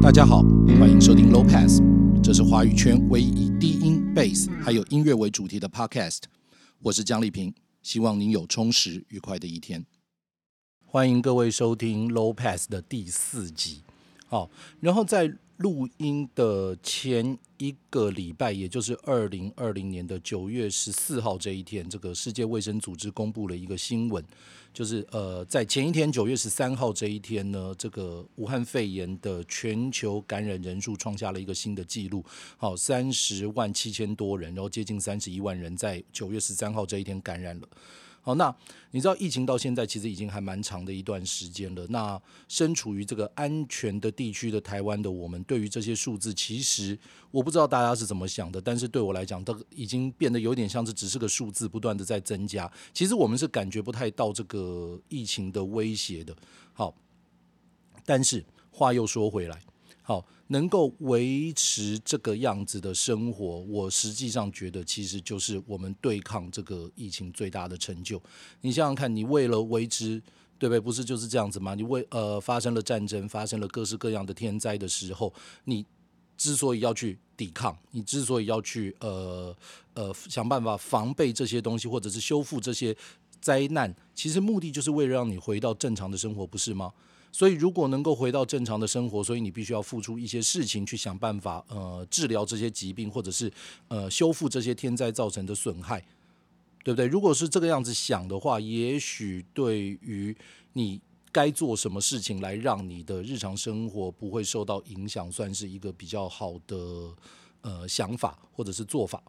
大家好，欢迎收听 Low Pass，这是华语圈唯一以低音、Bass 还有音乐为主题的 Podcast。我是江丽萍，希望您有充实愉快的一天。欢迎各位收听 Low Pass 的第四集。好，然后在录音的前一个礼拜，也就是二零二零年的九月十四号这一天，这个世界卫生组织公布了一个新闻，就是呃，在前一天九月十三号这一天呢，这个武汉肺炎的全球感染人数创下了一个新的纪录，好，三十万七千多人，然后接近三十一万人在九月十三号这一天感染了。好，那你知道疫情到现在其实已经还蛮长的一段时间了。那身处于这个安全的地区的台湾的我们，对于这些数字，其实我不知道大家是怎么想的，但是对我来讲，都已经变得有点像是只是个数字，不断的在增加。其实我们是感觉不太到这个疫情的威胁的。好，但是话又说回来，好。能够维持这个样子的生活，我实际上觉得其实就是我们对抗这个疫情最大的成就。你想想看，你为了维持，对不对？不是就是这样子吗？你为呃发生了战争，发生了各式各样的天灾的时候，你之所以要去抵抗，你之所以要去呃呃想办法防备这些东西，或者是修复这些灾难，其实目的就是为了让你回到正常的生活，不是吗？所以，如果能够回到正常的生活，所以你必须要付出一些事情去想办法，呃，治疗这些疾病，或者是呃修复这些天灾造成的损害，对不对？如果是这个样子想的话，也许对于你该做什么事情来让你的日常生活不会受到影响，算是一个比较好的呃想法或者是做法。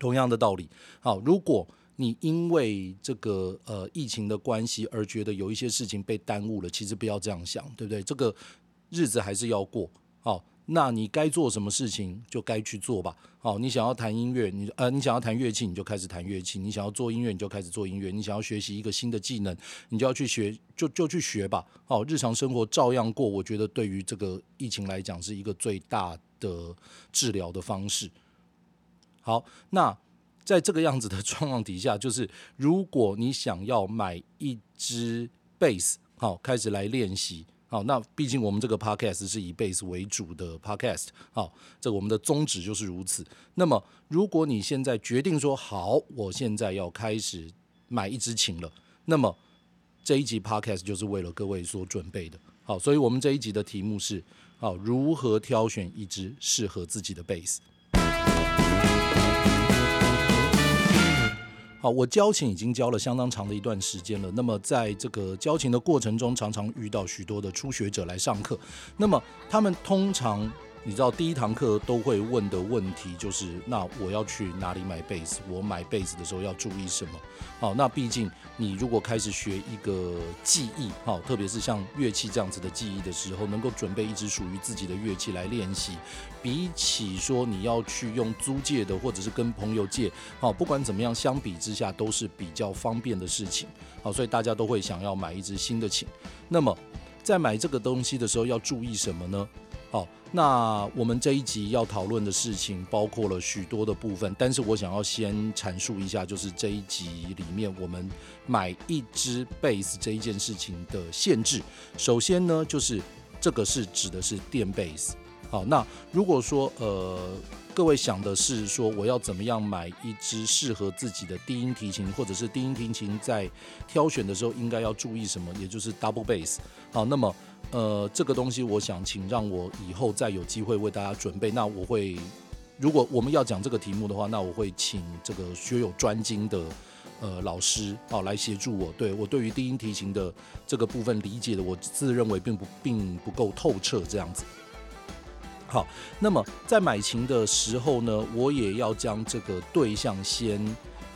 同样的道理，好，如果。你因为这个呃疫情的关系而觉得有一些事情被耽误了，其实不要这样想，对不对？这个日子还是要过，好，那你该做什么事情就该去做吧。好，你想要弹音乐，你呃你想要弹乐器，你就开始弹乐器；你想要做音乐，你就开始做音乐；你想要学习一个新的技能，你就要去学，就就去学吧。好，日常生活照样过，我觉得对于这个疫情来讲是一个最大的治疗的方式。好，那。在这个样子的状况底下，就是如果你想要买一支贝斯，好，开始来练习，好，那毕竟我们这个 podcast 是以贝斯为主的 podcast，好，这我们的宗旨就是如此。那么，如果你现在决定说好，我现在要开始买一支琴了，那么这一集 podcast 就是为了各位所准备的，好，所以我们这一集的题目是，好，如何挑选一支适合自己的 bass 好，我交情已经交了相当长的一段时间了。那么，在这个交情的过程中，常常遇到许多的初学者来上课。那么，他们通常。你知道第一堂课都会问的问题就是，那我要去哪里买贝斯？我买贝斯的时候要注意什么？好，那毕竟你如果开始学一个技艺，好，特别是像乐器这样子的技艺的时候，能够准备一支属于自己的乐器来练习，比起说你要去用租借的或者是跟朋友借，好，不管怎么样，相比之下都是比较方便的事情。好，所以大家都会想要买一支新的琴。那么在买这个东西的时候要注意什么呢？好，那我们这一集要讨论的事情包括了许多的部分，但是我想要先阐述一下，就是这一集里面我们买一支贝斯这一件事情的限制。首先呢，就是这个是指的是电贝斯。好，那如果说呃各位想的是说我要怎么样买一支适合自己的低音提琴，或者是低音提琴在挑选的时候应该要注意什么，也就是 double bass。好，那么。呃，这个东西我想请让我以后再有机会为大家准备。那我会，如果我们要讲这个题目的话，那我会请这个学有专精的呃老师哦来协助我。对，我对于低音提琴的这个部分理解的，我自认为并不并不够透彻这样子。好，那么在买琴的时候呢，我也要将这个对象先。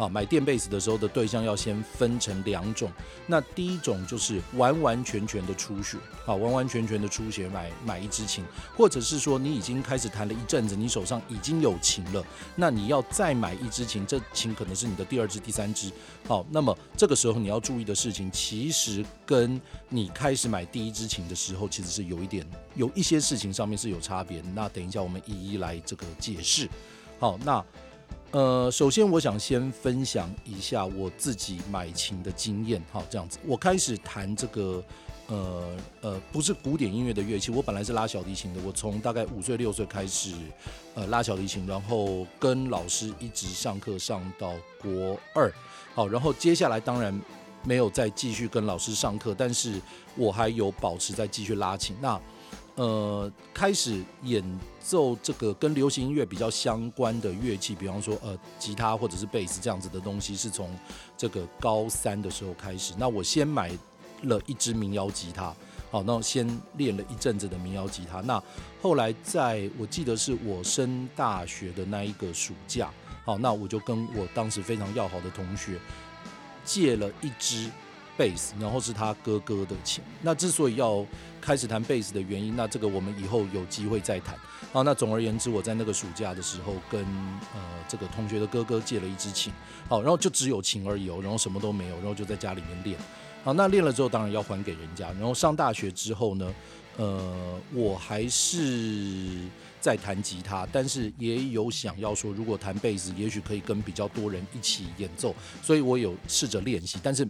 啊，买电贝斯的时候的对象要先分成两种。那第一种就是完完全全的初学，啊，完完全全的初学买买一支琴，或者是说你已经开始弹了一阵子，你手上已经有琴了，那你要再买一支琴，这琴可能是你的第二支、第三支。好，那么这个时候你要注意的事情，其实跟你开始买第一支琴的时候，其实是有一点有一些事情上面是有差别。那等一下我们一一来这个解释。好，那。呃，首先我想先分享一下我自己买琴的经验。好，这样子，我开始弹这个，呃呃，不是古典音乐的乐器，我本来是拉小提琴的。我从大概五岁六岁开始，呃，拉小提琴，然后跟老师一直上课上到国二。好，然后接下来当然没有再继续跟老师上课，但是我还有保持在继续拉琴。那呃，开始演奏这个跟流行音乐比较相关的乐器，比方说呃，吉他或者是贝斯这样子的东西，是从这个高三的时候开始。那我先买了一支民谣吉他，好，那先练了一阵子的民谣吉他。那后来在我记得是我升大学的那一个暑假，好，那我就跟我当时非常要好的同学借了一支。贝斯，然后是他哥哥的琴。那之所以要开始弹贝斯的原因，那这个我们以后有机会再谈。好，那总而言之，我在那个暑假的时候，跟呃这个同学的哥哥借了一支琴。好，然后就只有琴而已哦，然后什么都没有，然后就在家里面练。好，那练了之后，当然要还给人家。然后上大学之后呢，呃，我还是在弹吉他，但是也有想要说，如果弹贝斯，也许可以跟比较多人一起演奏。所以我有试着练习，但是。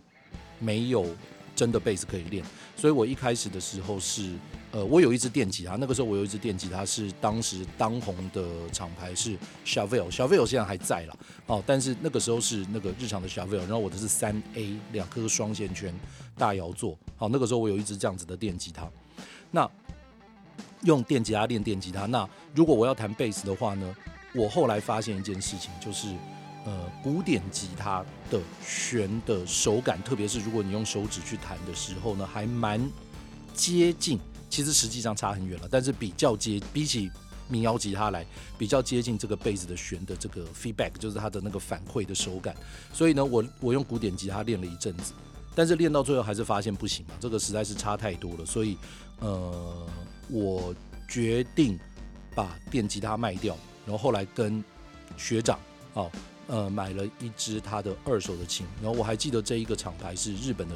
没有真的贝斯可以练，所以我一开始的时候是，呃，我有一支电吉他，那个时候我有一支电吉他是当时当红的厂牌是 Chevelle，Chevelle 现在还在了，哦，但是那个时候是那个日常的 Chevelle，然后我的是三 A 两颗双线圈大摇座，好，那个时候我有一支这样子的电吉他，那用电吉他练电吉他，那如果我要弹贝斯的话呢，我后来发现一件事情就是。呃，古典吉他的弦的手感，特别是如果你用手指去弹的时候呢，还蛮接近。其实实际上差很远了，但是比较接，比起民谣吉他来，比较接近这个贝斯的弦的这个 feedback，就是它的那个反馈的手感。所以呢，我我用古典吉他练了一阵子，但是练到最后还是发现不行嘛，这个实在是差太多了。所以呃，我决定把电吉他卖掉，然后后来跟学长哦。呃，买了一支他的二手的琴，然后我还记得这一个厂牌是日本的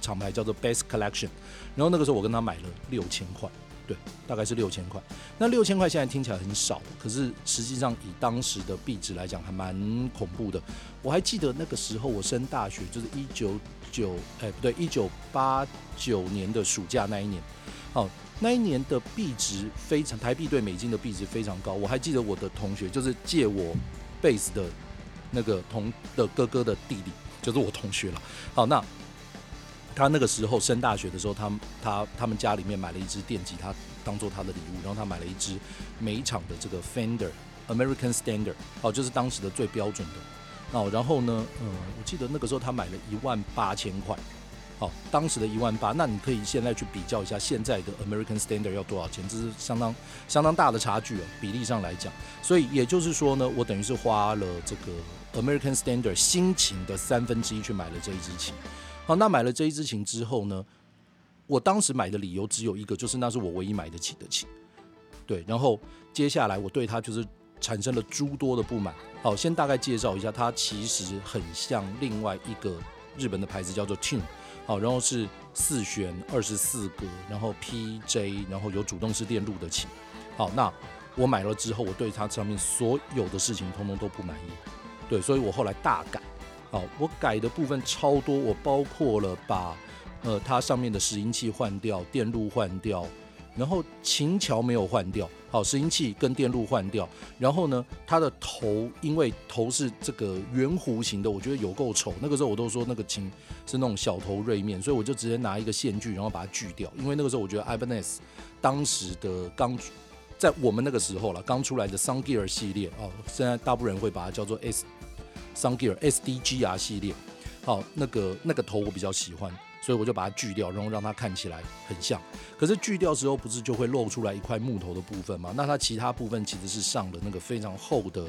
厂牌，叫做 Bass Collection。然后那个时候我跟他买了六千块，对，大概是六千块。那六千块现在听起来很少，可是实际上以当时的币值来讲，还蛮恐怖的。我还记得那个时候我升大学，就是一九九，哎，不对，一九八九年的暑假那一年，哦，那一年的币值非常，台币对美金的币值非常高。我还记得我的同学就是借我贝斯的。那个同的哥哥的弟弟就是我同学了。好，那他那个时候升大学的时候，他他他们家里面买了一支电吉他当做他的礼物，然后他买了一支美厂的这个 Fender American Standard，哦，就是当时的最标准的。哦，然后呢，嗯，我记得那个时候他买了一万八千块。好，当时的一万八，那你可以现在去比较一下现在的 American Standard 要多少钱，这是相当相当大的差距哦，比例上来讲。所以也就是说呢，我等于是花了这个 American Standard 新琴的三分之一去买了这一支琴。好，那买了这一支琴之后呢，我当时买的理由只有一个，就是那是我唯一买得起的琴。对，然后接下来我对它就是产生了诸多的不满。好，先大概介绍一下，它其实很像另外一个日本的牌子，叫做 Tune。好，然后是四弦二十四格，然后 PJ，然后有主动式电路的琴。好，那我买了之后，我对它上面所有的事情通通都不满意。对，所以我后来大改。好，我改的部分超多，我包括了把呃它上面的拾音器换掉，电路换掉。然后琴桥没有换掉，好，拾音器跟电路换掉。然后呢，它的头因为头是这个圆弧形的，我觉得有够丑。那个时候我都说那个琴是那种小头锐面，所以我就直接拿一个线锯，然后把它锯掉。因为那个时候我觉得 Ibanez 当时的刚在我们那个时候了，刚出来的 Sound Gear 系列哦，现在大部分人会把它叫做 S Sun Gear S D G R 系列。好，那个那个头我比较喜欢。所以我就把它锯掉，然后让它看起来很像。可是锯掉之后，不是就会露出来一块木头的部分吗？那它其他部分其实是上了那个非常厚的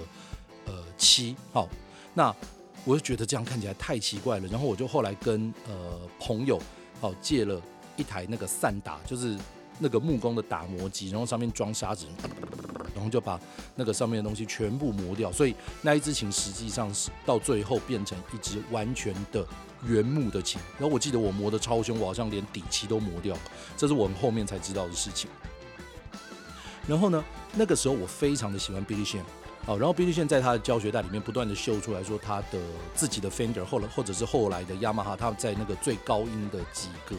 呃漆。好，那我就觉得这样看起来太奇怪了。然后我就后来跟呃朋友好借了一台那个散打，就是那个木工的打磨机，然后上面装砂纸，然后就把那个上面的东西全部磨掉。所以那一支琴实际上是到最后变成一支完全的。原木的琴，然后我记得我磨得超凶，我好像连底漆都磨掉了，这是我们后面才知道的事情。然后呢，那个时候我非常的喜欢 Billy Sheen，好，然后 Billy Sheen 在他的教学带里面不断的秀出来说，他的自己的 Fender 后来或者是后来的雅马哈，他在那个最高音的几格，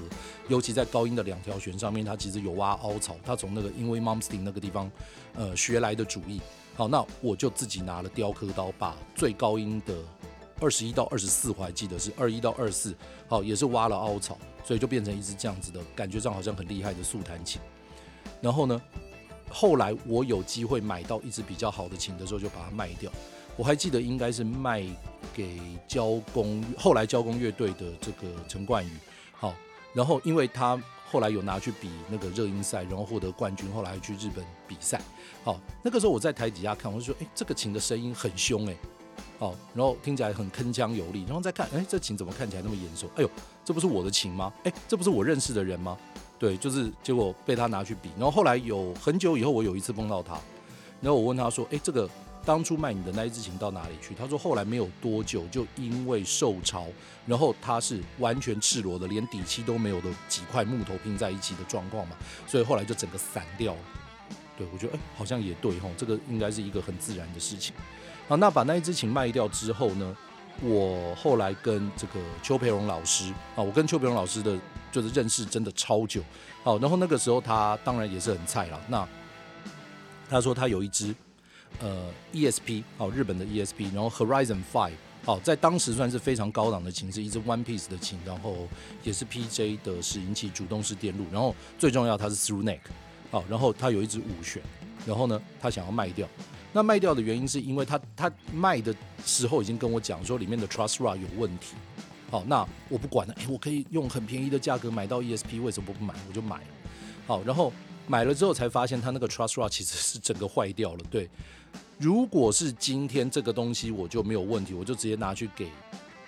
尤其在高音的两条弦上面，他其实有挖凹槽，他从那个因为 Malmsteen 那个地方呃学来的主意。好，那我就自己拿了雕刻刀，把最高音的二十一到二十四，我还记得是二一到二四，好，也是挖了凹槽，所以就变成一支这样子的感觉上好像很厉害的速弹琴。然后呢，后来我有机会买到一支比较好的琴的时候，就把它卖掉。我还记得应该是卖给交工，后来交工乐队的这个陈冠宇。好，然后因为他后来有拿去比那个热音赛，然后获得冠军，后来还去日本比赛。好，那个时候我在台底下看，我就说，哎，这个琴的声音很凶，哎，哦，然后听起来很铿锵有力。然后再看，哎，这琴怎么看起来那么眼熟？哎呦，这不是我的琴吗？哎，这不是我认识的人吗？对，就是结果被他拿去比，然后后来有很久以后，我有一次碰到他，然后我问他说：“哎，这个当初卖你的那一支琴到哪里去？”他说：“后来没有多久，就因为受潮，然后它是完全赤裸的，连底漆都没有的几块木头拼在一起的状况嘛，所以后来就整个散掉了。”对，我觉得哎，好像也对吼，这个应该是一个很自然的事情。好，那把那一支琴卖掉之后呢，我后来跟这个邱培荣老师啊，我跟邱培荣老师的。就是认识真的超久，好，然后那个时候他当然也是很菜了。那他说他有一支呃 ESP，好，日本的 ESP，然后 Horizon Five，好，在当时算是非常高档的琴，是一支 One Piece 的琴，然后也是 PJ 的拾音器，主动式电路，然后最重要它是 Through Neck，好，然后他有一支五弦，然后呢他想要卖掉，那卖掉的原因是因为他他卖的时候已经跟我讲说里面的 trust Rod 有问题。好，那我不管了，诶，我可以用很便宜的价格买到 ESP，为什么不买？我就买。好，然后买了之后才发现，他那个 trust rod 其实是整个坏掉了。对，如果是今天这个东西，我就没有问题，我就直接拿去给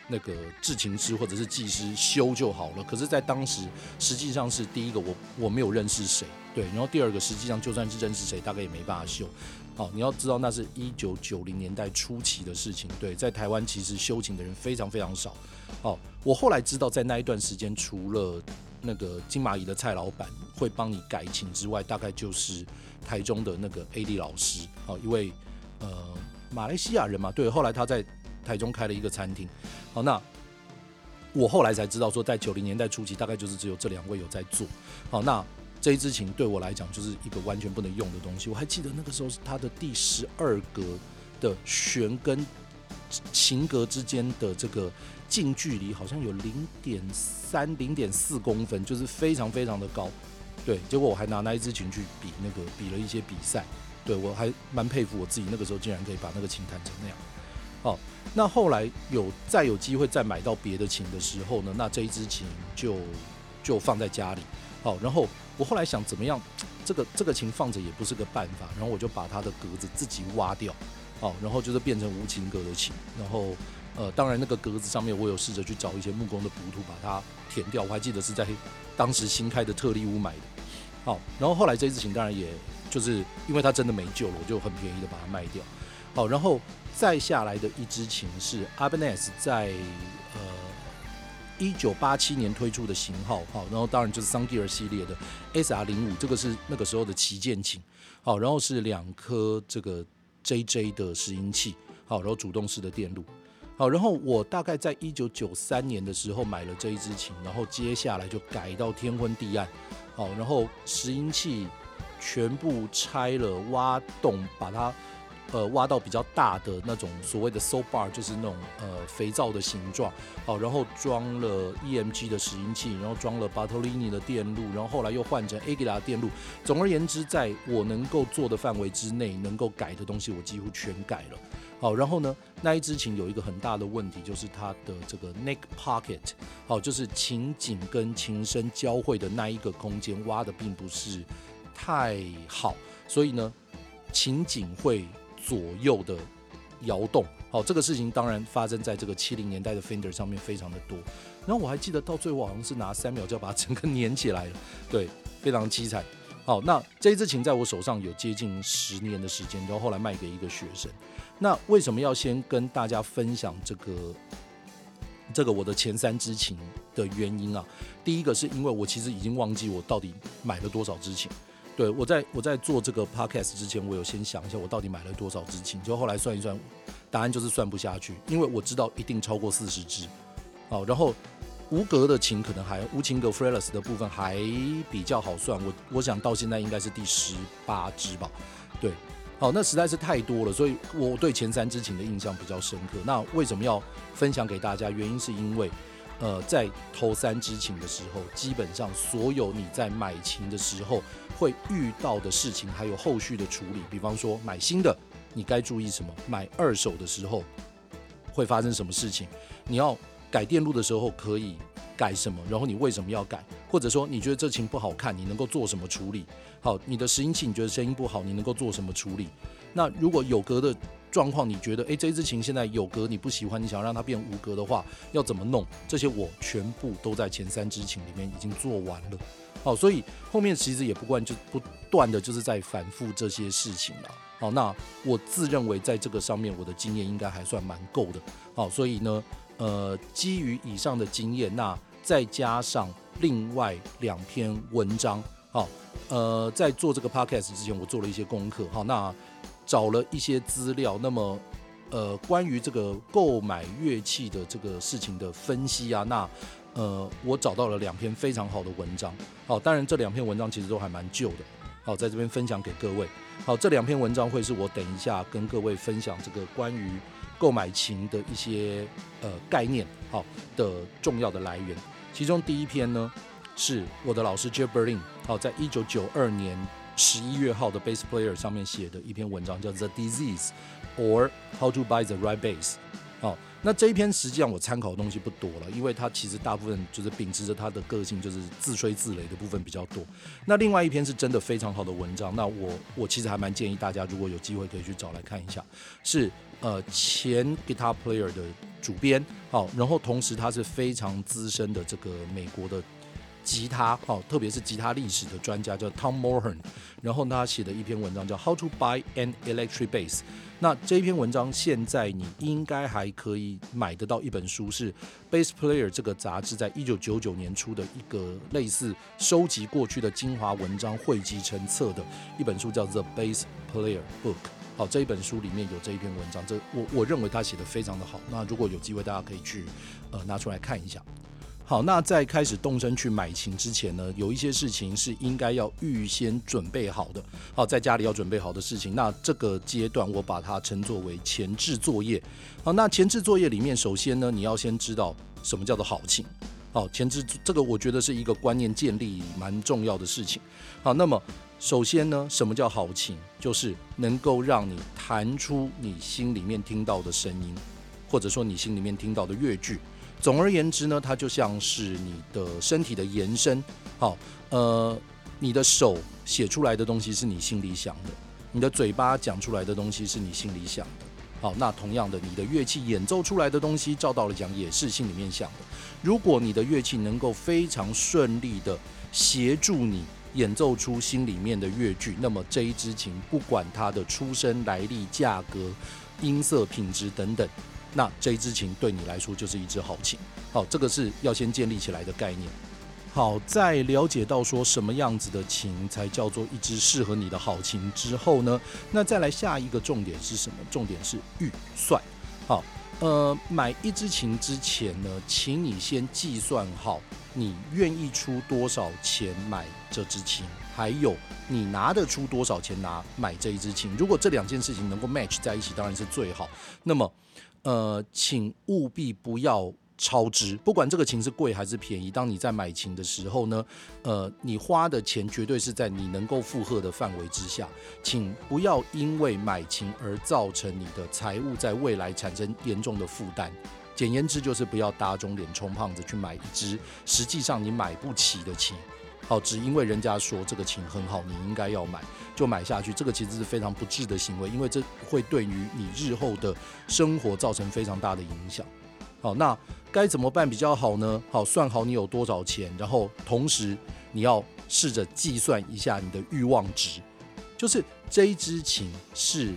那个制琴师或者是技师修就好了。可是，在当时，实际上是第一个，我我没有认识谁，对，然后第二个，实际上就算是认识谁，大概也没办法修。好，你要知道那是一九九零年代初期的事情。对，在台湾其实修琴的人非常非常少。好，我后来知道，在那一段时间，除了那个金蚂蚁的蔡老板会帮你改琴之外，大概就是台中的那个 AD 老师，好，一位呃马来西亚人嘛。对，后来他在台中开了一个餐厅。好，那我后来才知道说，在九零年代初期，大概就是只有这两位有在做。好，那。这一支琴对我来讲就是一个完全不能用的东西。我还记得那个时候是它的第十二格的弦跟琴格之间的这个近距离好像有零点三、零点四公分，就是非常非常的高。对，结果我还拿那一支琴去比那个比了一些比赛。对，我还蛮佩服我自己，那个时候竟然可以把那个琴弹成那样。好，那后来有再有机会再买到别的琴的时候呢，那这一支琴就就放在家里。好，然后。我后来想怎么样，这个这个琴放着也不是个办法，然后我就把它的格子自己挖掉，哦，然后就是变成无琴格的琴，然后呃，当然那个格子上面我有试着去找一些木工的补土把它填掉，我还记得是在当时新开的特力屋买的，好，然后后来这支琴当然也就是因为它真的没救了，我就很便宜的把它卖掉，好，然后再下来的一支琴是 Ibanez 在呃。一九八七年推出的型号，好，然后当然就是 Soundgear 系列的 SR 零五，这个是那个时候的旗舰琴，好，然后是两颗这个 JJ 的拾音器，好，然后主动式的电路，好，然后我大概在一九九三年的时候买了这一支琴，然后接下来就改到天昏地暗，好，然后拾音器全部拆了，挖洞把它。呃，挖到比较大的那种所谓的 so bar，就是那种呃肥皂的形状，好，然后装了 EMG 的拾音器，然后装了 Bartolini 的电路，然后后来又换成 Aguilar 电路。总而言之，在我能够做的范围之内，能够改的东西，我几乎全改了。好，然后呢，那一支琴有一个很大的问题，就是它的这个 neck pocket，好，就是琴颈跟琴身交汇的那一个空间挖的并不是太好，所以呢，琴颈会。左右的摇动，好，这个事情当然发生在这个七零年代的 Fender 上面非常的多。然后我还记得到最后好像是拿三秒就要把它 整个粘起来了，对，非常凄惨。好，那这一支琴在我手上有接近十年的时间，然后后来卖给一个学生。那为什么要先跟大家分享这个这个我的前三支琴的原因啊？第一个是因为我其实已经忘记我到底买了多少支琴。对，我在我在做这个 podcast 之前，我有先想一下我到底买了多少支琴，就后来算一算，答案就是算不下去，因为我知道一定超过四十支。好，然后无格的琴可能还无琴格 fretless 的部分还比较好算，我我想到现在应该是第十八支吧。对，好，那实在是太多了，所以我对前三支琴的印象比较深刻。那为什么要分享给大家？原因是因为。呃，在头三支琴的时候，基本上所有你在买琴的时候会遇到的事情，还有后续的处理，比方说买新的，你该注意什么？买二手的时候会发生什么事情？你要改电路的时候可以改什么？然后你为什么要改？或者说你觉得这琴不好看，你能够做什么处理？好，你的拾音器你觉得声音不好，你能够做什么处理？那如果有格的状况，你觉得诶，这一支琴现在有格你不喜欢，你想要让它变无格的话，要怎么弄？这些我全部都在前三支琴里面已经做完了。好，所以后面其实也不断就不断的就是在反复这些事情了。好，那我自认为在这个上面我的经验应该还算蛮够的。好，所以呢，呃，基于以上的经验，那再加上另外两篇文章，好，呃，在做这个 podcast 之前，我做了一些功课。好，那。找了一些资料，那么，呃，关于这个购买乐器的这个事情的分析啊，那，呃，我找到了两篇非常好的文章。好，当然这两篇文章其实都还蛮旧的。好，在这边分享给各位。好，这两篇文章会是我等一下跟各位分享这个关于购买琴的一些呃概念，好，的重要的来源。其中第一篇呢，是我的老师 Jeff Berlin，好，在一九九二年。十一月号的 Bass Player 上面写的一篇文章叫 The Disease or How to Buy the Right Bass。好，那这一篇实际上我参考的东西不多了，因为它其实大部分就是秉持着它的个性，就是自吹自擂的部分比较多。那另外一篇是真的非常好的文章，那我我其实还蛮建议大家，如果有机会可以去找来看一下，是呃前 Guitar Player 的主编，好，然后同时他是非常资深的这个美国的。吉他哦，特别是吉他历史的专家叫 Tom Moorhorn，然后他写的一篇文章叫 How to Buy an Electric Bass。那这一篇文章现在你应该还可以买得到一本书，是 Bass Player 这个杂志在一九九九年出的一个类似收集过去的精华文章汇集成册的一本书，叫 The Bass Player Book。好，这一本书里面有这一篇文章，这我我认为他写的非常的好。那如果有机会，大家可以去呃拿出来看一下。好，那在开始动身去买琴之前呢，有一些事情是应该要预先准备好的。好，在家里要准备好的事情，那这个阶段我把它称作为前置作业。好，那前置作业里面，首先呢，你要先知道什么叫做好琴。好，前置这个我觉得是一个观念建立蛮重要的事情。好，那么首先呢，什么叫好琴？就是能够让你弹出你心里面听到的声音，或者说你心里面听到的乐句。总而言之呢，它就像是你的身体的延伸。好，呃，你的手写出来的东西是你心里想的，你的嘴巴讲出来的东西是你心里想的。好，那同样的，你的乐器演奏出来的东西，照道理讲也是心里面想的。如果你的乐器能够非常顺利的协助你演奏出心里面的乐句，那么这一支琴不管它的出身来历、价格、音色、品质等等。那这一支琴对你来说就是一支好琴，好，这个是要先建立起来的概念。好，在了解到说什么样子的琴才叫做一支适合你的好琴之后呢，那再来下一个重点是什么？重点是预算。好，呃，买一支琴之前呢，请你先计算好你愿意出多少钱买这支琴，还有你拿得出多少钱拿买这一支琴。如果这两件事情能够 match 在一起，当然是最好。那么呃，请务必不要超支，不管这个琴是贵还是便宜。当你在买琴的时候呢，呃，你花的钱绝对是在你能够负荷的范围之下，请不要因为买琴而造成你的财务在未来产生严重的负担。简言之，就是不要打肿脸充胖子去买一支实际上你买不起的琴。好，只因为人家说这个琴很好，你应该要买，就买下去。这个其实是非常不智的行为，因为这会对于你日后的生活造成非常大的影响。好，那该怎么办比较好呢？好，算好你有多少钱，然后同时你要试着计算一下你的欲望值，就是这一支琴是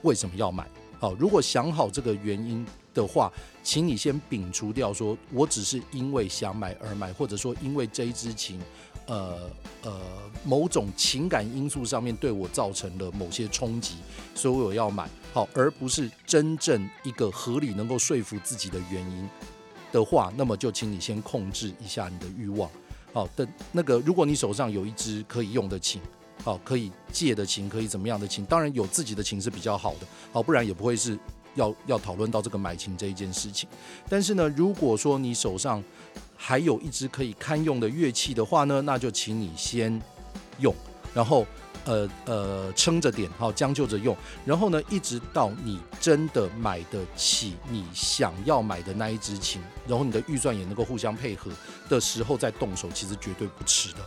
为什么要买？好，如果想好这个原因的话，请你先摒除掉说我只是因为想买而买，或者说因为这一支琴，呃呃某种情感因素上面对我造成了某些冲击，所以我要买，好，而不是真正一个合理能够说服自己的原因的话，那么就请你先控制一下你的欲望，好的那个，如果你手上有一支可以用的琴。好，可以借的琴，可以怎么样的琴？当然有自己的琴是比较好的，好，不然也不会是要要讨论到这个买琴这一件事情。但是呢，如果说你手上还有一支可以堪用的乐器的话呢，那就请你先用，然后呃呃撑着点，好，将就着用，然后呢，一直到你真的买得起你想要买的那一支琴，然后你的预算也能够互相配合的时候再动手，其实绝对不迟的。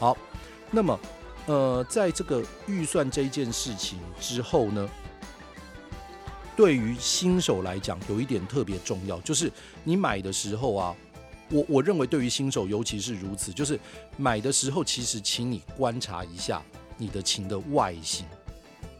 好，那么。呃，在这个预算这一件事情之后呢，对于新手来讲，有一点特别重要，就是你买的时候啊，我我认为对于新手尤其是如此，就是买的时候，其实请你观察一下你的琴的外形。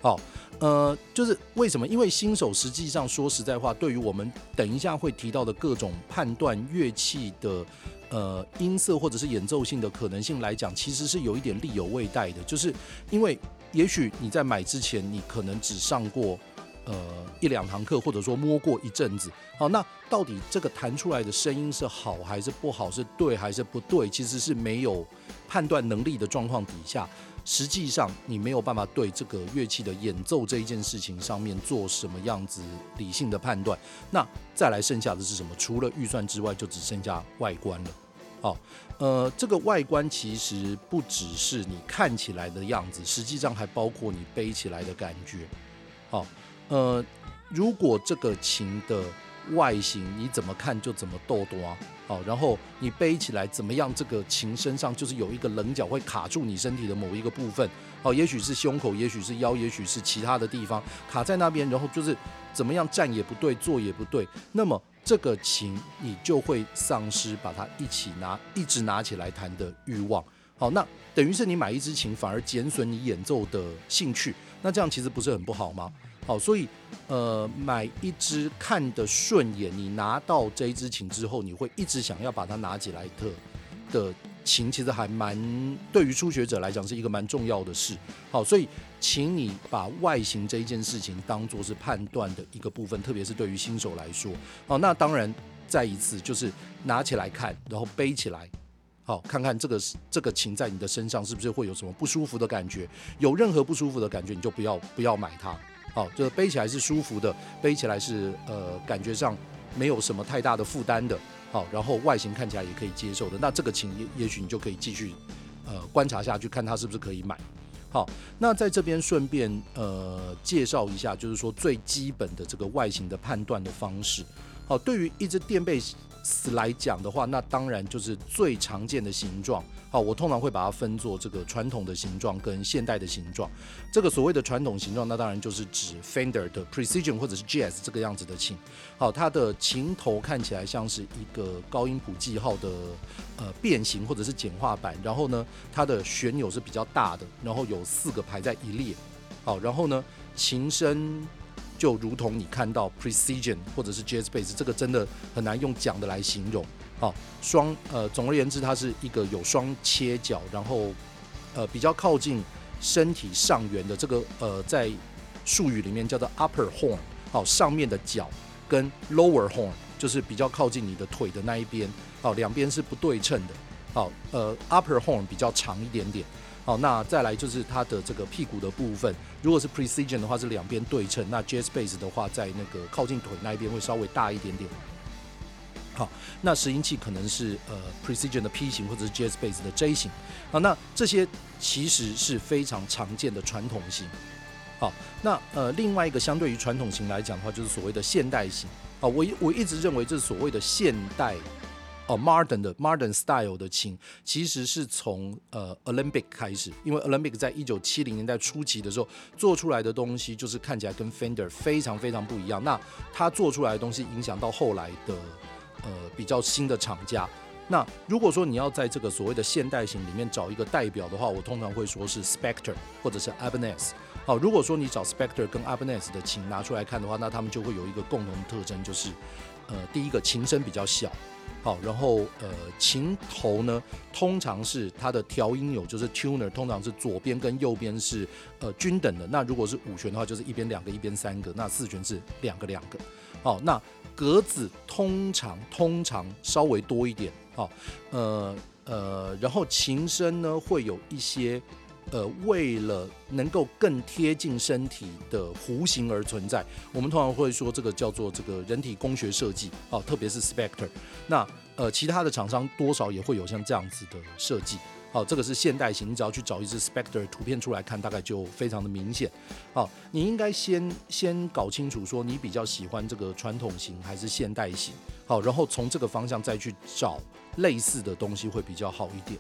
好，呃，就是为什么？因为新手实际上说实在话，对于我们等一下会提到的各种判断乐器的。呃，音色或者是演奏性的可能性来讲，其实是有一点力有未逮的，就是因为也许你在买之前，你可能只上过呃一两堂课，或者说摸过一阵子。好，那到底这个弹出来的声音是好还是不好，是对还是不对，其实是没有判断能力的状况底下，实际上你没有办法对这个乐器的演奏这一件事情上面做什么样子理性的判断。那再来剩下的是什么？除了预算之外，就只剩下外观了。好，呃，这个外观其实不只是你看起来的样子，实际上还包括你背起来的感觉。好，呃，如果这个琴的外形你怎么看就怎么逗多啊。好，然后你背起来怎么样？这个琴身上就是有一个棱角会卡住你身体的某一个部分。好，也许是胸口，也许是腰，也许是其他的地方卡在那边，然后就是怎么样站也不对，坐也不对。那么。这个琴你就会丧失把它一起拿、一直拿起来弹的欲望。好，那等于是你买一支琴，反而减损你演奏的兴趣。那这样其实不是很不好吗？好，所以呃，买一支看得顺眼，你拿到这一支琴之后，你会一直想要把它拿起来的的。琴其实还蛮对于初学者来讲是一个蛮重要的事，好，所以请你把外形这一件事情当做是判断的一个部分，特别是对于新手来说，好，那当然再一次就是拿起来看，然后背起来，好，看看这个这个琴在你的身上是不是会有什么不舒服的感觉，有任何不舒服的感觉你就不要不要买它，好，就是背起来是舒服的，背起来是呃感觉上没有什么太大的负担的。好，然后外形看起来也可以接受的，那这个琴也也许你就可以继续，呃，观察下去，看它是不是可以买。好，那在这边顺便呃介绍一下，就是说最基本的这个外形的判断的方式。好，对于一只垫背来讲的话，那当然就是最常见的形状。好，我通常会把它分作这个传统的形状跟现代的形状。这个所谓的传统形状，那当然就是指 Fender 的 Precision 或者是 Jazz 这个样子的琴。好，它的琴头看起来像是一个高音谱记号的呃变形或者是简化版。然后呢，它的旋钮是比较大的，然后有四个排在一列。好，然后呢，琴身。就如同你看到 Precision 或者是 Jazz Bass，这个真的很难用讲的来形容。好，双呃，总而言之，它是一个有双切角，然后呃比较靠近身体上缘的这个呃，在术语里面叫做 Upper Horn。好，上面的角跟 Lower Horn 就是比较靠近你的腿的那一边。好，两边是不对称的。好，呃，Upper Horn 比较长一点点。好，那再来就是它的这个屁股的部分，如果是 Precision 的话是两边对称，那 Jazz Bass 的话在那个靠近腿那一边会稍微大一点点。好，那拾音器可能是呃 Precision 的 P 型或者是 Jazz Bass 的 J 型。好，那这些其实是非常常见的传统型。好，那呃另外一个相对于传统型来讲的话，就是所谓的现代型。啊，我我一直认为这是所谓的现代。哦，modern 的 modern style 的琴其实是从呃 Olympic 开始，因为 Olympic 在一九七零年代初期的时候做出来的东西，就是看起来跟 Fender 非常非常不一样。那他做出来的东西影响到后来的呃比较新的厂家。那如果说你要在这个所谓的现代型里面找一个代表的话，我通常会说是 Spector 或者是 Ibanez。好，如果说你找 Spector 跟 Ibanez 的琴拿出来看的话，那他们就会有一个共同特征，就是呃，第一个琴身比较小。好，然后呃，琴头呢，通常是它的调音有，就是 tuner，通常是左边跟右边是呃均等的。那如果是五弦的话，就是一边两个，一边三个。那四弦是两个两个。好，那格子通常通常稍微多一点。好，呃呃，然后琴身呢会有一些。呃，为了能够更贴近身体的弧形而存在，我们通常会说这个叫做这个人体工学设计哦，特别是 Spector。那呃，其他的厂商多少也会有像这样子的设计。好，这个是现代型，你只要去找一支 Spector 图片出来看，大概就非常的明显。好，你应该先先搞清楚说你比较喜欢这个传统型还是现代型。好，然后从这个方向再去找类似的东西会比较好一点。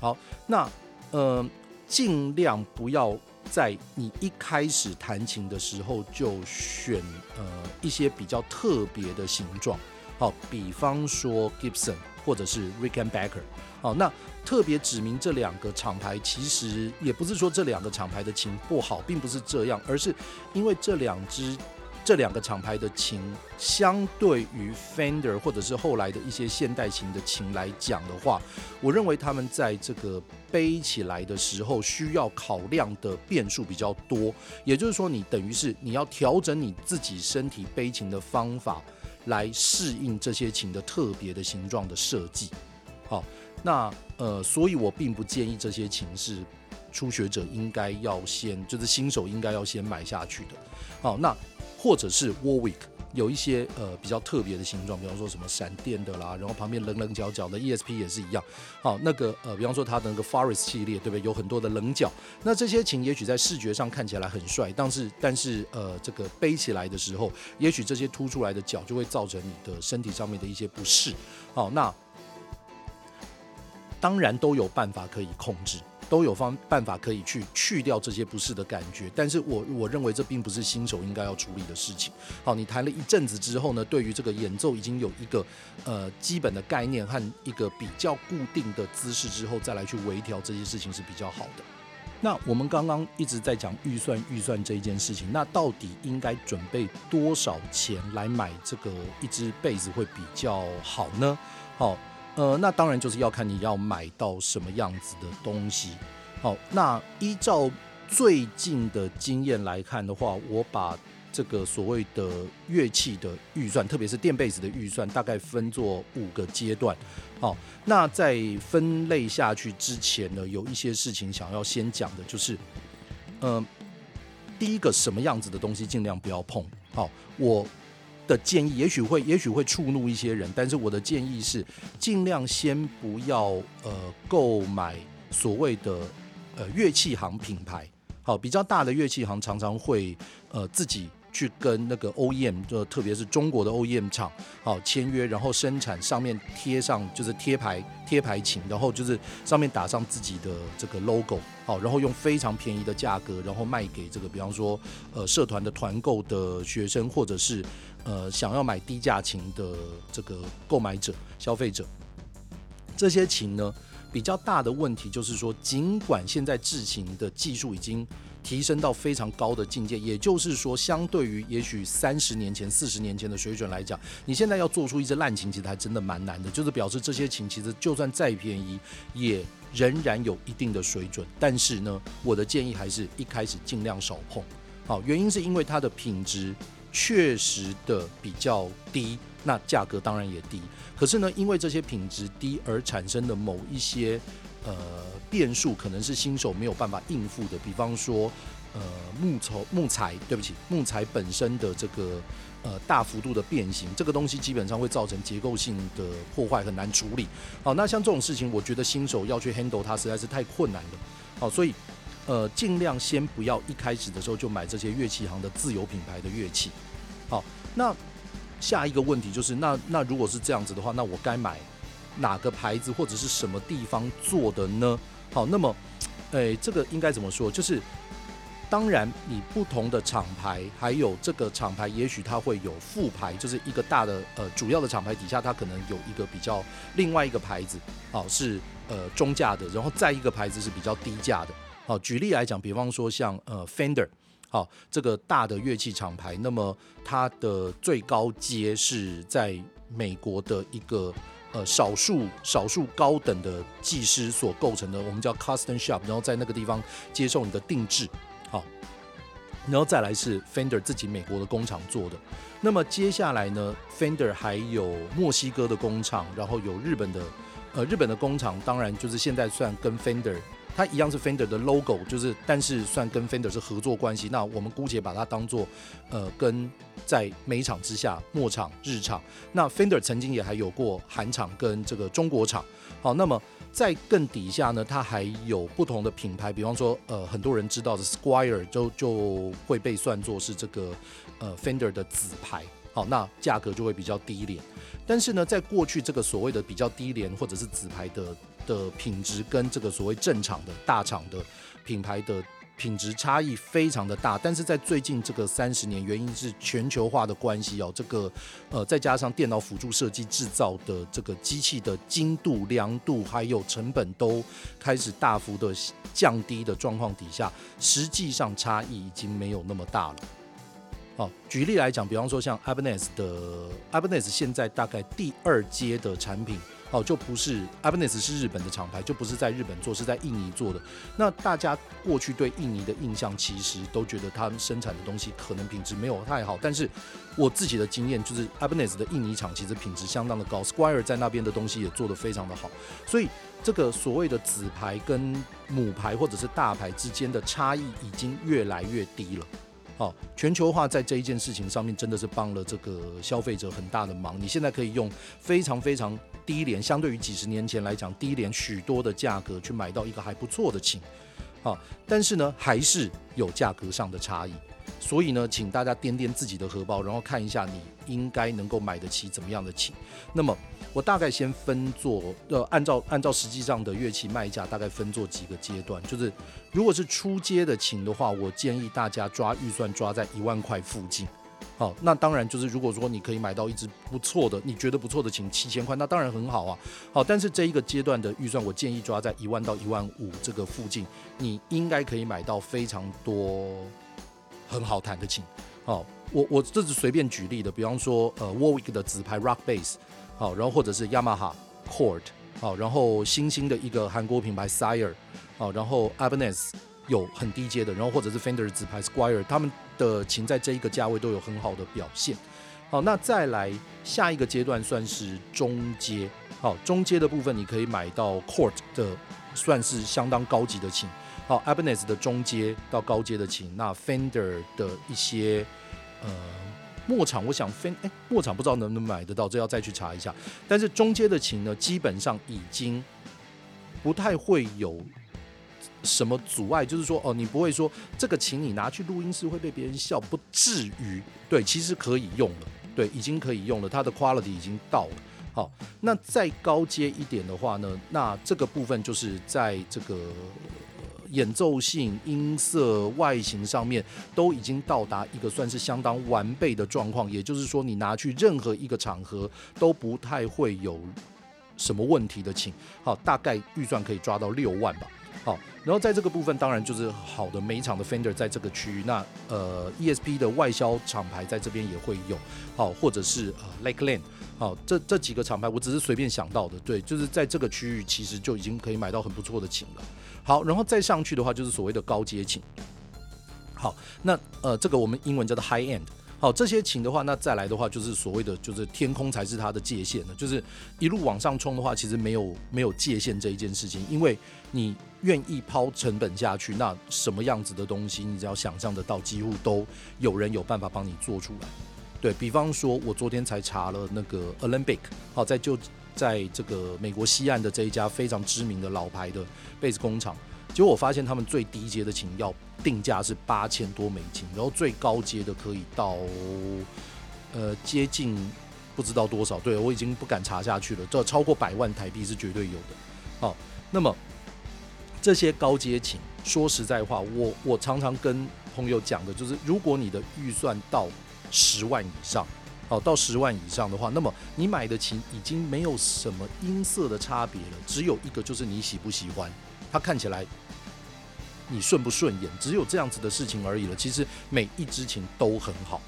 好，那呃。尽量不要在你一开始弹琴的时候就选呃一些比较特别的形状，好，比方说 Gibson 或者是 Rickenbacker，好，那特别指明这两个厂牌，其实也不是说这两个厂牌的琴不好，并不是这样，而是因为这两只。这两个厂牌的琴，相对于 Fender 或者是后来的一些现代型的琴来讲的话，我认为他们在这个背起来的时候需要考量的变数比较多。也就是说，你等于是你要调整你自己身体背琴的方法，来适应这些琴的特别的形状的设计。好，那呃，所以我并不建议这些琴是初学者应该要先，就是新手应该要先买下去的。好，那。或者是 Warwick 有一些呃比较特别的形状，比方说什么闪电的啦，然后旁边棱棱角角的 ESP 也是一样。好，那个呃，比方说它的那个 Forest 系列，对不对？有很多的棱角。那这些琴也许在视觉上看起来很帅，但是但是呃，这个背起来的时候，也许这些凸出来的角就会造成你的身体上面的一些不适。好，那当然都有办法可以控制。都有方办法可以去去掉这些不适的感觉，但是我我认为这并不是新手应该要处理的事情。好，你弹了一阵子之后呢，对于这个演奏已经有一个呃基本的概念和一个比较固定的姿势之后，再来去微调这些事情是比较好的。那我们刚刚一直在讲预算预算这一件事情，那到底应该准备多少钱来买这个一支贝斯会比较好呢？好。呃，那当然就是要看你要买到什么样子的东西。好，那依照最近的经验来看的话，我把这个所谓的乐器的预算，特别是电贝斯的预算，大概分作五个阶段。好，那在分类下去之前呢，有一些事情想要先讲的，就是，呃，第一个什么样子的东西尽量不要碰。好，我。的建议也许会也许会触怒一些人，但是我的建议是尽量先不要呃购买所谓的呃乐器行品牌，好，比较大的乐器行常常会呃自己去跟那个 OEM，就特别是中国的 OEM 厂好签约，然后生产上面贴上就是贴牌贴牌琴，然后就是上面打上自己的这个 logo 好，然后用非常便宜的价格，然后卖给这个比方说呃社团的团购的学生或者是。呃，想要买低价琴的这个购买者、消费者，这些琴呢，比较大的问题就是说，尽管现在制琴的技术已经提升到非常高的境界，也就是说，相对于也许三十年前、四十年前的水准来讲，你现在要做出一支烂琴，其实还真的蛮难的。就是表示这些琴其实就算再便宜，也仍然有一定的水准。但是呢，我的建议还是一开始尽量少碰。好，原因是因为它的品质。确实的比较低，那价格当然也低。可是呢，因为这些品质低而产生的某一些呃变数，可能是新手没有办法应付的。比方说，呃木头木材，对不起，木材本身的这个呃大幅度的变形，这个东西基本上会造成结构性的破坏，很难处理。好，那像这种事情，我觉得新手要去 handle 它实在是太困难了。好，所以。呃，尽量先不要一开始的时候就买这些乐器行的自有品牌的乐器。好，那下一个问题就是，那那如果是这样子的话，那我该买哪个牌子或者是什么地方做的呢？好，那么，诶，这个应该怎么说？就是，当然，你不同的厂牌，还有这个厂牌，也许它会有副牌，就是一个大的呃主要的厂牌底下，它可能有一个比较另外一个牌子，好，是呃中价的，然后再一个牌子是比较低价的。好，举例来讲，比方说像呃 Fender，好，这个大的乐器厂牌，那么它的最高阶是在美国的一个呃少数少数高等的技师所构成的，我们叫 Custom Shop，然后在那个地方接受你的定制，好，然后再来是 Fender 自己美国的工厂做的。那么接下来呢，Fender 还有墨西哥的工厂，然后有日本的，呃，日本的工厂，当然就是现在算跟 Fender，它一样是 Fender 的 logo，就是但是算跟 Fender 是合作关系。那我们姑且把它当做，呃，跟在美厂之下，墨厂、日厂。那 Fender 曾经也还有过韩厂跟这个中国厂。好，那么在更底下呢，它还有不同的品牌，比方说，呃，很多人知道的 Squire 就就会被算作是这个。呃，Fender 的子牌，好，那价格就会比较低廉。但是呢，在过去这个所谓的比较低廉或者是子牌的的品质，跟这个所谓正厂的大厂的品牌的品质差异非常的大。但是在最近这个三十年，原因是全球化的关系哦，这个呃，再加上电脑辅助设计制造的这个机器的精度、良度还有成本都开始大幅的降低的状况底下，实际上差异已经没有那么大了。哦，举例来讲，比方说像 Ibanez 的 Ibanez 现在大概第二阶的产品，哦，就不是 Ibanez 是日本的厂牌，就不是在日本做，是在印尼做的。那大家过去对印尼的印象，其实都觉得他们生产的东西可能品质没有太好。但是我自己的经验就是 Ibanez 的印尼厂其实品质相当的高，Squier 在那边的东西也做得非常的好。所以这个所谓的子牌跟母牌或者是大牌之间的差异已经越来越低了。好，全球化在这一件事情上面真的是帮了这个消费者很大的忙。你现在可以用非常非常低廉，相对于几十年前来讲低廉许多的价格去买到一个还不错的琴。好，但是呢，还是有价格上的差异。所以呢，请大家掂掂自己的荷包，然后看一下你应该能够买得起怎么样的琴。那么，我大概先分做，呃，按照按照实际上的乐器卖价，大概分做几个阶段。就是如果是初阶的琴的话，我建议大家抓预算抓在一万块附近。好，那当然就是如果说你可以买到一只不错的，你觉得不错的琴，七千块，那当然很好啊。好，但是这一个阶段的预算，我建议抓在一万到一万五这个附近，你应该可以买到非常多。很好弹的琴，好，我我这是随便举例的，比方说，呃，Warwick 的子牌 Rock Bass，好，然后或者是 Yamaha Chord，好，然后新兴的一个韩国品牌 Sire，好，然后 Ibanez 有很低阶的，然后或者是 Fender 子牌 squire，他们的琴在这一个价位都有很好的表现，好，那再来下一个阶段算是中阶，好，中阶的部分你可以买到 Court 的，算是相当高级的琴。好，Ibanez 的中阶到高阶的琴，那 Fender 的一些呃末厂，我想 Fender 哎墨厂不知道能不能买得到，这要再去查一下。但是中阶的琴呢，基本上已经不太会有什么阻碍，就是说哦，你不会说这个琴你拿去录音室会被别人笑，不至于。对，其实可以用了，对，已经可以用了，它的 quality 已经到了。好，那再高阶一点的话呢，那这个部分就是在这个。演奏性、音色、外形上面都已经到达一个算是相当完备的状况，也就是说，你拿去任何一个场合都不太会有什么问题的请。好，大概预算可以抓到六万吧。好，然后在这个部分，当然就是好的美厂的 Fender 在这个区域，那呃 ESP 的外销厂牌在这边也会有。好，或者是呃 Lakeland。好，这这几个厂牌我只是随便想到的，对，就是在这个区域其实就已经可以买到很不错的琴了。好，然后再上去的话就是所谓的高阶琴。好，那呃这个我们英文叫做 high end。好，这些琴的话，那再来的话就是所谓的就是天空才是它的界限了，就是一路往上冲的话，其实没有没有界限这一件事情，因为你愿意抛成本下去，那什么样子的东西，你只要想象得到，几乎都有人有办法帮你做出来。对，比方说，我昨天才查了那个 Alembic，好，在就在这个美国西岸的这一家非常知名的老牌的贝斯工厂，结果我发现他们最低阶的琴要定价是八千多美金，然后最高阶的可以到呃接近不知道多少，对，我已经不敢查下去了，这超过百万台币是绝对有的。好，那么这些高阶琴，说实在话，我我常常跟朋友讲的就是，如果你的预算到十万以上，好，到十万以上的话，那么你买的琴已经没有什么音色的差别了，只有一个就是你喜不喜欢，它看起来你顺不顺眼，只有这样子的事情而已了。其实每一支琴都很好。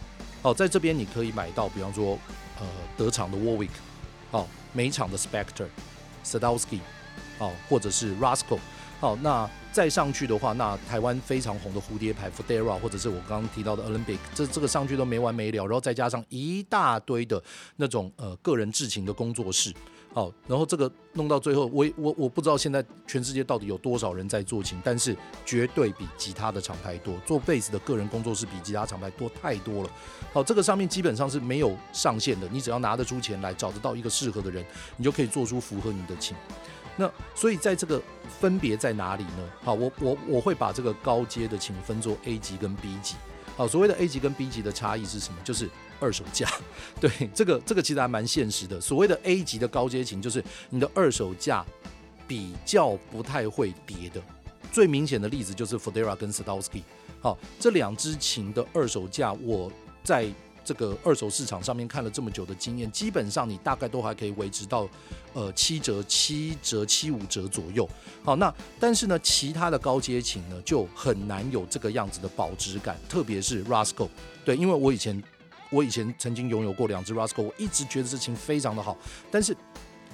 哦，在这边你可以买到，比方说，呃，德厂的 Warwick，哦，美厂的 Spector，Sadowski，哦，或者是 Roscoe，好，那再上去的话，那台湾非常红的蝴蝶牌 Fodera，或者是我刚刚提到的 Olympic，这这个上去都没完没了，然后再加上一大堆的那种呃个人制琴的工作室。好，然后这个弄到最后，我我我不知道现在全世界到底有多少人在做琴，但是绝对比吉他的厂牌多。做贝斯的个人工作室比吉他厂牌多太多了。好，这个上面基本上是没有上限的，你只要拿得出钱来，找得到一个适合的人，你就可以做出符合你的琴。那所以在这个分别在哪里呢？好，我我我会把这个高阶的琴分作 A 级跟 B 级。好，所谓的 A 级跟 B 级的差异是什么？就是二手价。对，这个这个其实还蛮现实的。所谓的 A 级的高阶琴，就是你的二手价比较不太会跌的。最明显的例子就是 Fodera 跟 Sadowski。好，这两支琴的二手价，我在。这个二手市场上面看了这么久的经验，基本上你大概都还可以维持到，呃七折、七折、七五折左右。好，那但是呢，其他的高阶琴呢就很难有这个样子的保值感，特别是 Roscoe。对，因为我以前我以前曾经拥有过两只 Rascal，我一直觉得这琴非常的好，但是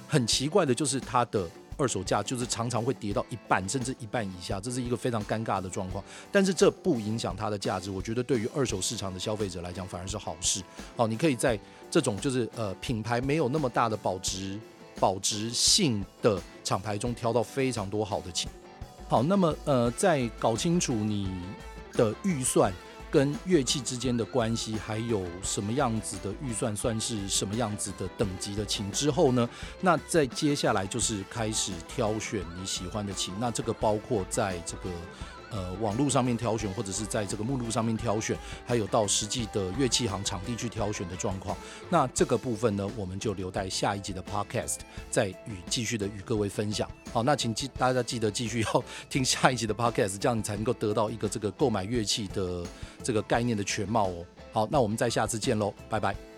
很奇怪的就是它的。二手价就是常常会跌到一半，甚至一半以下，这是一个非常尴尬的状况。但是这不影响它的价值，我觉得对于二手市场的消费者来讲反而是好事。好，你可以在这种就是呃品牌没有那么大的保值保值性的厂牌中挑到非常多好的琴。好，那么呃在搞清楚你的预算。跟乐器之间的关系，还有什么样子的预算算是什么样子的等级的琴之后呢？那在接下来就是开始挑选你喜欢的琴。那这个包括在这个。呃，网络上面挑选，或者是在这个目录上面挑选，还有到实际的乐器行场地去挑选的状况。那这个部分呢，我们就留待下一集的 Podcast 再与继续的与各位分享。好，那请记大家记得继续要听下一集的 Podcast，这样你才能够得到一个这个购买乐器的这个概念的全貌哦。好，那我们再下次见喽，拜拜。